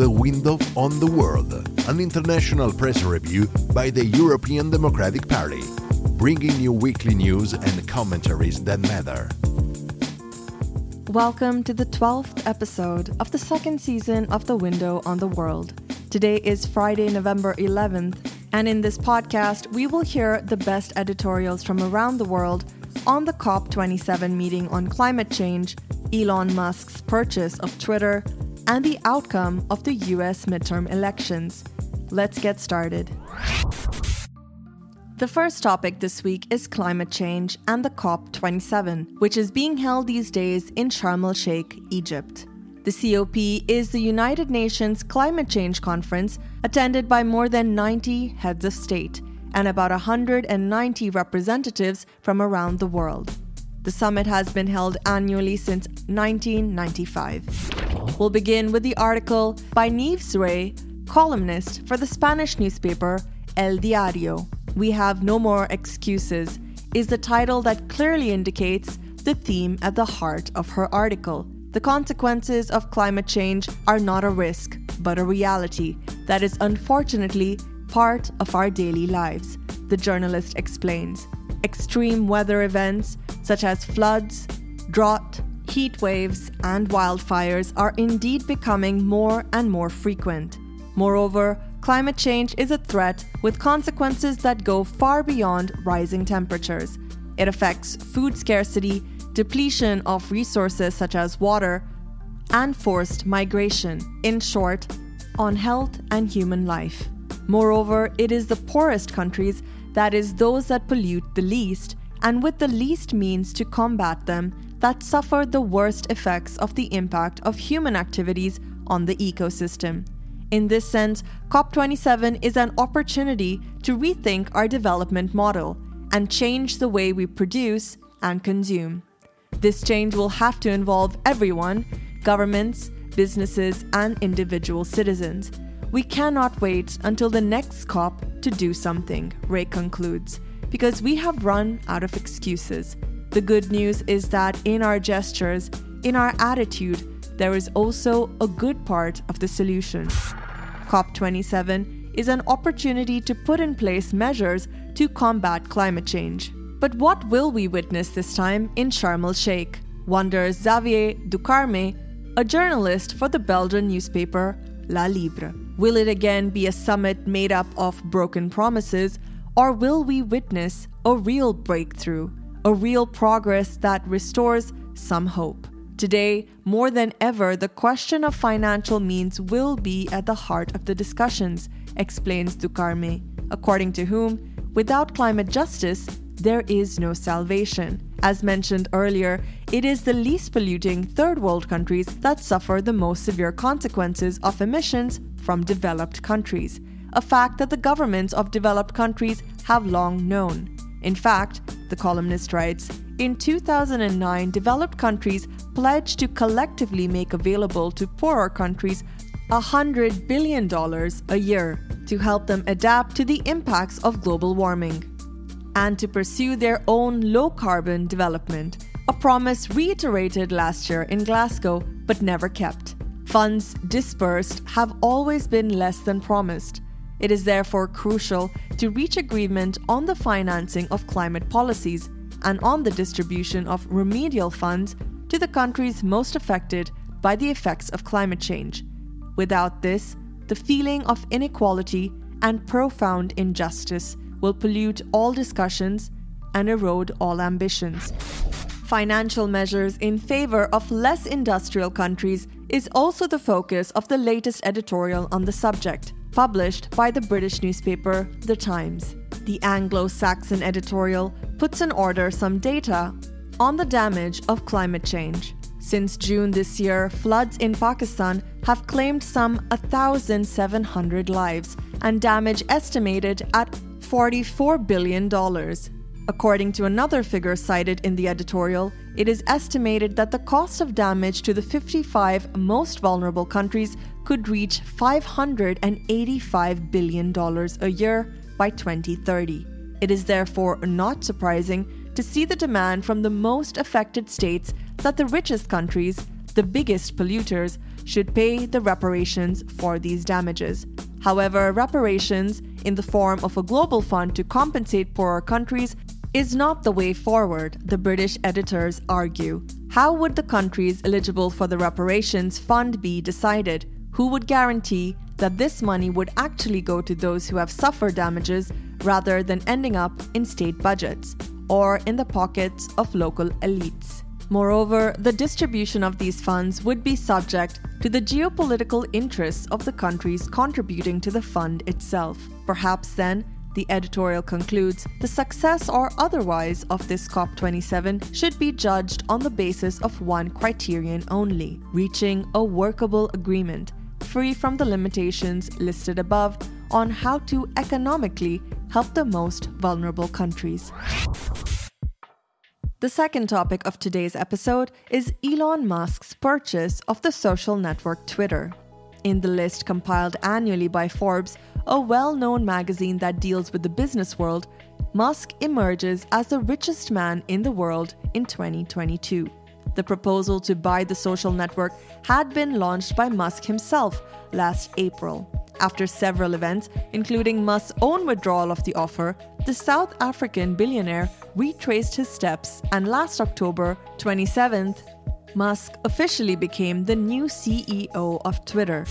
The Window on the World, an international press review by the European Democratic Party, bringing you weekly news and commentaries that matter. Welcome to the 12th episode of the second season of The Window on the World. Today is Friday, November 11th, and in this podcast, we will hear the best editorials from around the world on the COP27 meeting on climate change, Elon Musk's purchase of Twitter, and the outcome of the US midterm elections. Let's get started. The first topic this week is climate change and the COP27, which is being held these days in Sharm el Sheikh, Egypt. The COP is the United Nations Climate Change Conference attended by more than 90 heads of state and about 190 representatives from around the world. The summit has been held annually since 1995. We'll begin with the article by Nieves Rey, columnist for the Spanish newspaper El Diario. We Have No More Excuses is the title that clearly indicates the theme at the heart of her article. The consequences of climate change are not a risk, but a reality that is unfortunately part of our daily lives, the journalist explains. Extreme weather events such as floods, drought, heat waves, and wildfires are indeed becoming more and more frequent. Moreover, climate change is a threat with consequences that go far beyond rising temperatures. It affects food scarcity, depletion of resources such as water, and forced migration. In short, on health and human life. Moreover, it is the poorest countries, that is, those that pollute the least, and with the least means to combat them, that suffer the worst effects of the impact of human activities on the ecosystem. In this sense, COP27 is an opportunity to rethink our development model and change the way we produce and consume. This change will have to involve everyone governments, businesses, and individual citizens. We cannot wait until the next COP to do something, Rey concludes, because we have run out of excuses. The good news is that in our gestures, in our attitude, there is also a good part of the solution. COP27 is an opportunity to put in place measures to combat climate change. But what will we witness this time in Sharm el Sheikh? Wonders Xavier Ducarme, a journalist for the Belgian newspaper La Libre. Will it again be a summit made up of broken promises, or will we witness a real breakthrough, a real progress that restores some hope? Today, more than ever, the question of financial means will be at the heart of the discussions, explains Ducarme, according to whom, without climate justice, there is no salvation. As mentioned earlier, it is the least polluting third world countries that suffer the most severe consequences of emissions from developed countries, a fact that the governments of developed countries have long known. In fact, the columnist writes, in 2009, developed countries pledged to collectively make available to poorer countries $100 billion a year to help them adapt to the impacts of global warming and to pursue their own low carbon development, a promise reiterated last year in Glasgow but never kept. Funds disbursed have always been less than promised. It is therefore crucial to reach agreement on the financing of climate policies and on the distribution of remedial funds to the countries most affected by the effects of climate change. Without this, the feeling of inequality and profound injustice will pollute all discussions and erode all ambitions. Financial measures in favor of less industrial countries is also the focus of the latest editorial on the subject, published by the British newspaper The Times. The Anglo Saxon editorial puts in order some data on the damage of climate change. Since June this year, floods in Pakistan have claimed some 1,700 lives and damage estimated at $44 billion. According to another figure cited in the editorial, it is estimated that the cost of damage to the 55 most vulnerable countries could reach $585 billion a year by 2030. It is therefore not surprising to see the demand from the most affected states that the richest countries, the biggest polluters, should pay the reparations for these damages. However, reparations in the form of a global fund to compensate poorer countries is not the way forward, the British editors argue. How would the countries eligible for the reparations fund be decided? Who would guarantee that this money would actually go to those who have suffered damages rather than ending up in state budgets or in the pockets of local elites? Moreover, the distribution of these funds would be subject to the geopolitical interests of the countries contributing to the fund itself. Perhaps then, the editorial concludes the success or otherwise of this COP27 should be judged on the basis of one criterion only reaching a workable agreement, free from the limitations listed above on how to economically help the most vulnerable countries. The second topic of today's episode is Elon Musk's purchase of the social network Twitter. In the list compiled annually by Forbes, a well known magazine that deals with the business world, Musk emerges as the richest man in the world in 2022. The proposal to buy the social network had been launched by Musk himself last April. After several events, including Musk's own withdrawal of the offer, the South African billionaire retraced his steps and last October 27th, Musk officially became the new CEO of Twitter.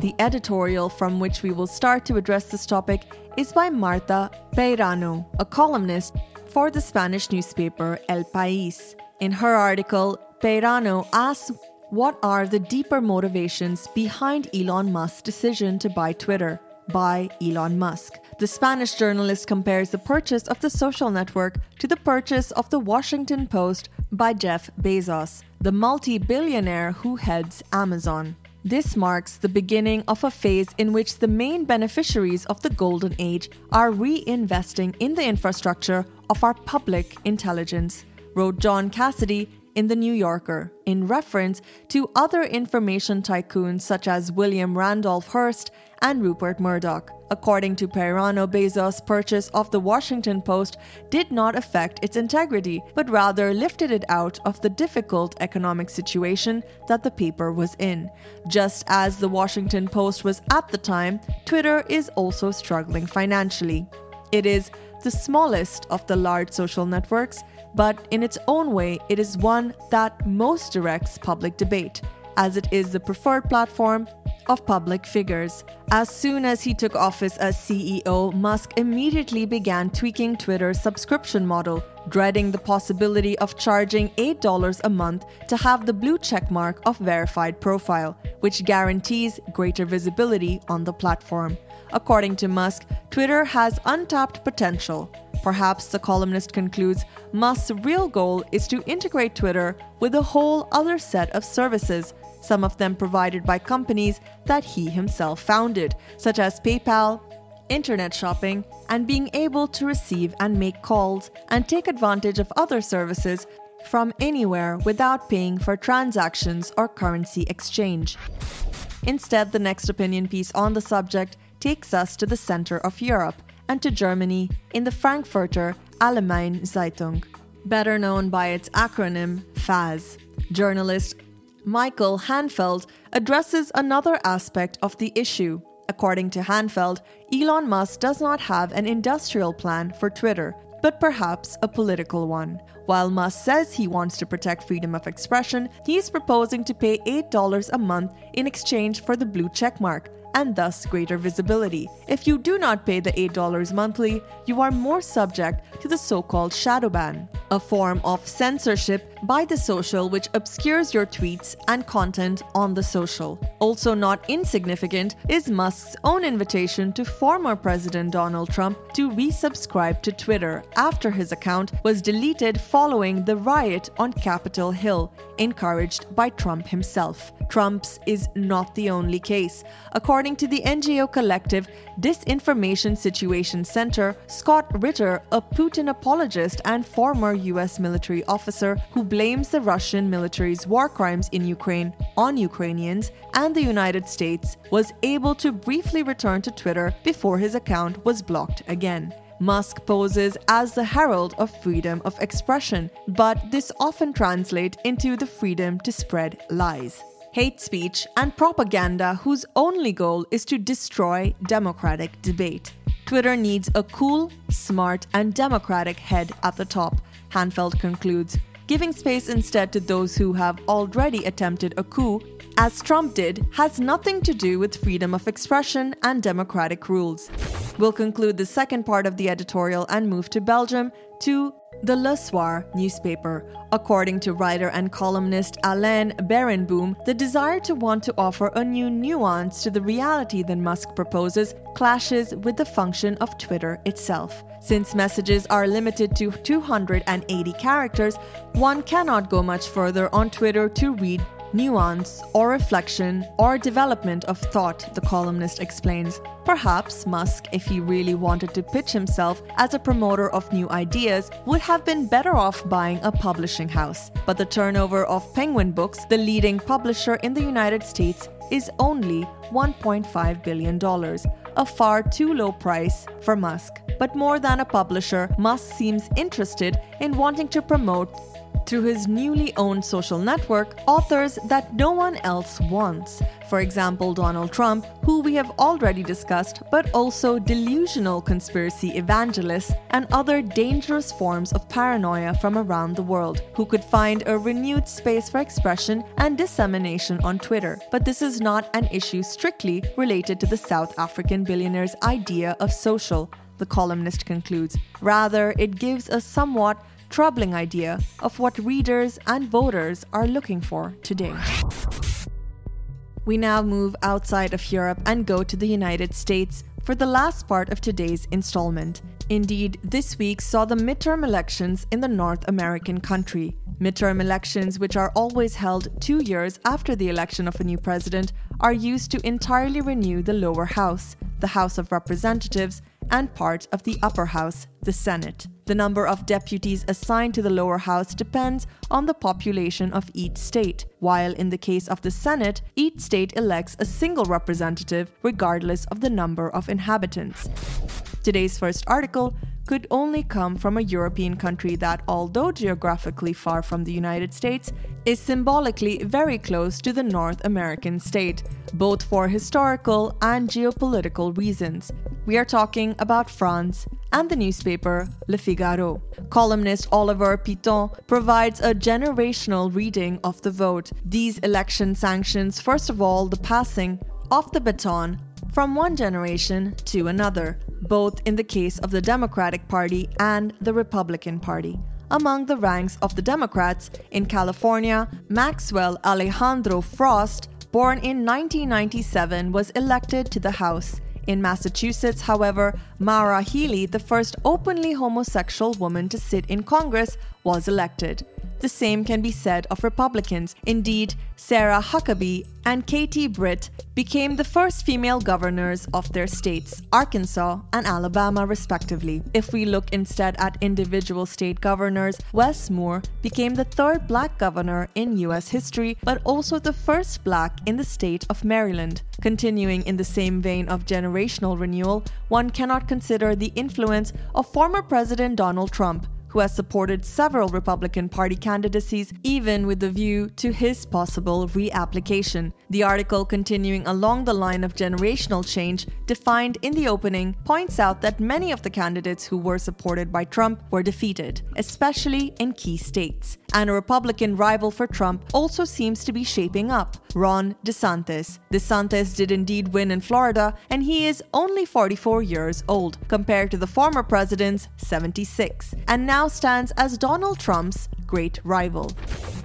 The editorial from which we will start to address this topic is by Marta Peirano, a columnist for the Spanish newspaper El País. In her article, Peirano asks what are the deeper motivations behind Elon Musk's decision to buy Twitter by Elon Musk. The Spanish journalist compares the purchase of the social network to the purchase of the Washington Post by Jeff Bezos, the multi billionaire who heads Amazon. This marks the beginning of a phase in which the main beneficiaries of the Golden Age are reinvesting in the infrastructure of our public intelligence, wrote John Cassidy in The New Yorker, in reference to other information tycoons such as William Randolph Hearst and Rupert Murdoch. According to Peirano, Bezos' purchase of the Washington Post did not affect its integrity, but rather lifted it out of the difficult economic situation that the paper was in. Just as the Washington Post was at the time, Twitter is also struggling financially. It is the smallest of the large social networks, but in its own way, it is one that most directs public debate, as it is the preferred platform of public figures. As soon as he took office as CEO, Musk immediately began tweaking Twitter's subscription model, dreading the possibility of charging $8 a month to have the blue checkmark of verified profile, which guarantees greater visibility on the platform. According to Musk, Twitter has untapped potential. Perhaps the columnist concludes Musk's real goal is to integrate Twitter with a whole other set of services some of them provided by companies that he himself founded, such as PayPal, internet shopping, and being able to receive and make calls and take advantage of other services from anywhere without paying for transactions or currency exchange. Instead, the next opinion piece on the subject takes us to the center of Europe and to Germany in the Frankfurter Allgemeine Zeitung, better known by its acronym FAZ. Journalist Michael Hanfeld addresses another aspect of the issue. According to Hanfeld, Elon Musk does not have an industrial plan for Twitter, but perhaps a political one. While Musk says he wants to protect freedom of expression, he is proposing to pay $8 a month in exchange for the blue checkmark, and thus greater visibility. If you do not pay the $8 monthly, you are more subject to the so called shadow ban, a form of censorship by the social which obscures your tweets and content on the social. Also, not insignificant is Musk's own invitation to former President Donald Trump to resubscribe to Twitter after his account was deleted following the riot on Capitol Hill, encouraged by Trump himself. Trump's is not the only case. According to the NGO collective Disinformation Situation Center, Scott Ritter, a Putin apologist and former US military officer who blames the Russian military's war crimes in Ukraine on Ukrainians and the United States, was able to briefly return to Twitter before his account was blocked again. Musk poses as the herald of freedom of expression, but this often translates into the freedom to spread lies. Hate speech, and propaganda whose only goal is to destroy democratic debate. Twitter needs a cool, smart, and democratic head at the top, Hanfeld concludes, giving space instead to those who have already attempted a coup, as Trump did, has nothing to do with freedom of expression and democratic rules. We'll conclude the second part of the editorial and move to Belgium to the Le Soir newspaper. According to writer and columnist Alain Berenboom, the desire to want to offer a new nuance to the reality that Musk proposes clashes with the function of Twitter itself. Since messages are limited to 280 characters, one cannot go much further on Twitter to read nuance, or reflection, or development of thought, the columnist explains. Perhaps Musk, if he really wanted to pitch himself as a promoter of new ideas, would have been better off buying a publishing house. But the turnover of Penguin Books, the leading publisher in the United States, is only $1.5 billion, a far too low price for Musk. But more than a publisher, Musk seems interested in wanting to promote through his newly owned social network authors that no one else wants. For example, Donald Trump, who we have already discussed, but also delusional conspiracy evangelists and other dangerous forms of paranoia from around the world, who could find a renewed space for expression and dissemination on Twitter. But this is not an issue strictly related to the South African billionaire's idea of social, the columnist concludes. Rather, it gives a somewhat troubling idea of what readers and voters are looking for today. We now move outside of Europe and go to the United States for the last part of today's installment. Indeed, this week saw the midterm elections in the North American country. Midterm elections, which are always held two years after the election of a new president, are used to entirely renew the lower house, the House of Representatives, and part of the upper house, the Senate. The number of deputies assigned to the lower house depends on the population of each state, while in the case of the Senate, each state elects a single representative regardless of the number of inhabitants. Today's first article could only come from a European country that, although geographically far from the United States, is symbolically very close to the North American state, both for historical and geopolitical reasons. We are talking about France and the newspaper Le Figaro. Columnist Oliver Piton provides a generational reading of the vote. These election sanctions, first of all, the passing of the baton from one generation to another, both in the case of the Democratic Party and the Republican Party. Among the ranks of the Democrats in California, Maxwell Alejandro Frost, born in 1997, was elected to the House. In Massachusetts, however, Maura Healey, the first openly homosexual woman to sit in Congress, was elected. The same can be said of Republicans. Indeed, Sarah Huckabee and Katie Britt became the first female governors of their states, Arkansas and Alabama, respectively. If we look instead at individual state governors, Wes Moore became the third black governor in U.S. history, but also the first black in the state of Maryland. Continuing in the same vein of generational renewal, one cannot consider the influence of former President Donald Trump who has supported several Republican Party candidacies, even with the view to his possible reapplication. The article, continuing along the line of generational change defined in the opening, points out that many of the candidates who were supported by Trump were defeated, especially in key states. And a Republican rival for Trump also seems to be shaping up Ron DeSantis. DeSantis did indeed win in Florida, and he is only 44 years old, compared to the former president's 76, and now stands as Donald Trump's great rival.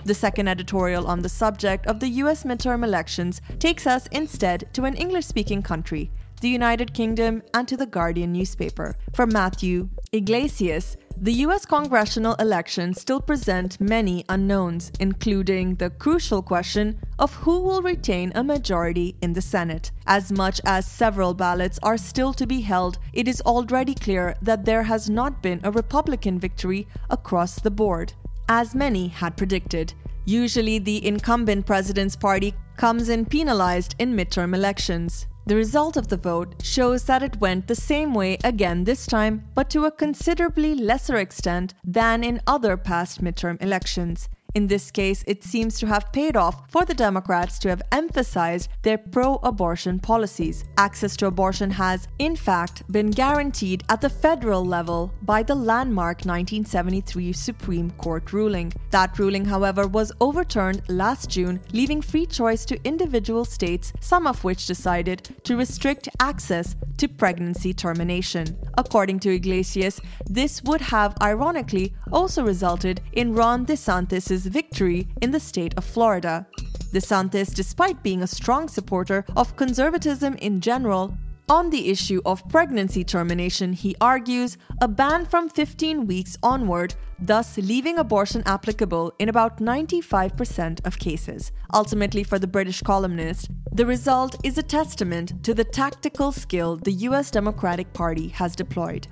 The second editorial on the subject of the US midterm elections takes us instead to an English speaking country, the United Kingdom, and to the Guardian newspaper. From Matthew Yglesias, the US congressional elections still present many unknowns, including the crucial question of who will retain a majority in the Senate. As much as several ballots are still to be held, it is already clear that there has not been a Republican victory across the board, as many had predicted. Usually, the incumbent president's party comes in penalized in midterm elections. The result of the vote shows that it went the same way again this time, but to a considerably lesser extent than in other past midterm elections. In this case, it seems to have paid off for the Democrats to have emphasized their pro abortion policies. Access to abortion has, in fact, been guaranteed at the federal level by the landmark 1973 Supreme Court ruling. That ruling, however, was overturned last June, leaving free choice to individual states, some of which decided to restrict access to pregnancy termination. According to Yglesias, this would have ironically also resulted in Ron DeSantis' victory in the state of Florida. DeSantis, despite being a strong supporter of conservatism in general, on the issue of pregnancy termination, he argues a ban from 15 weeks onward, thus leaving abortion applicable in about 95% of cases. Ultimately, for the British columnist, the result is a testament to the tactical skill the US Democratic Party has deployed.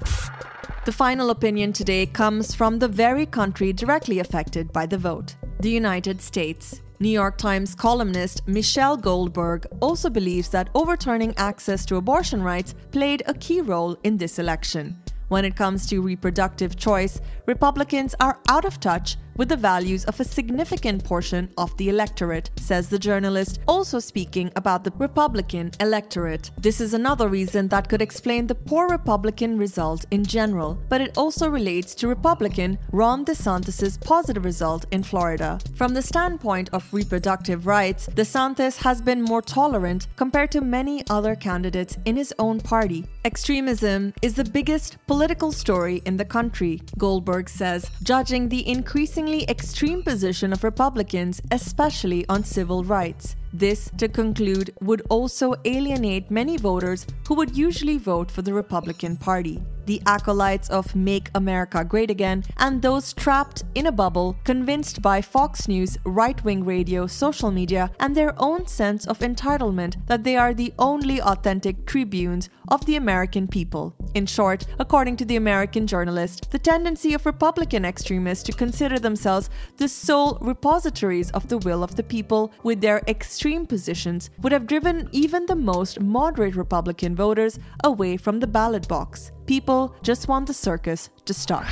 The final opinion today comes from the very country directly affected by the vote the United States. New York Times columnist Michelle Goldberg also believes that overturning access to abortion rights played a key role in this election. When it comes to reproductive choice, Republicans are out of touch with the values of a significant portion of the electorate, says the journalist, also speaking about the Republican electorate. This is another reason that could explain the poor Republican result in general, but it also relates to Republican Ron DeSantis' positive result in Florida. From the standpoint of reproductive rights, DeSantis has been more tolerant compared to many other candidates in his own party. Extremism is the biggest political story in the country, Goldberg says, judging the increasing increasingly extreme position of Republicans, especially on civil rights. This, to conclude, would also alienate many voters who would usually vote for the Republican Party. The acolytes of Make America Great Again and those trapped in a bubble, convinced by Fox News, right wing radio, social media, and their own sense of entitlement that they are the only authentic tribunes of the American people. In short, according to the American journalist, the tendency of Republican extremists to consider themselves the sole repositories of the will of the people with their extreme positions would have driven even the most moderate Republican voters away from the ballot box. People just want the circus to start.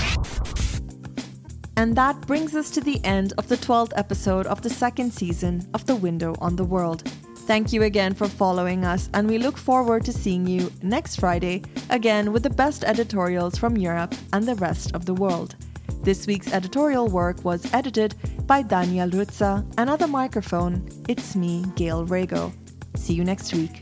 And that brings us to the end of the 12th episode of the second season of The Window on the World. Thank you again for following us, and we look forward to seeing you next Friday again with the best editorials from Europe and the rest of the world. This week's editorial work was edited by Daniel Rutza, and at the microphone, it's me, Gail Rago. See you next week.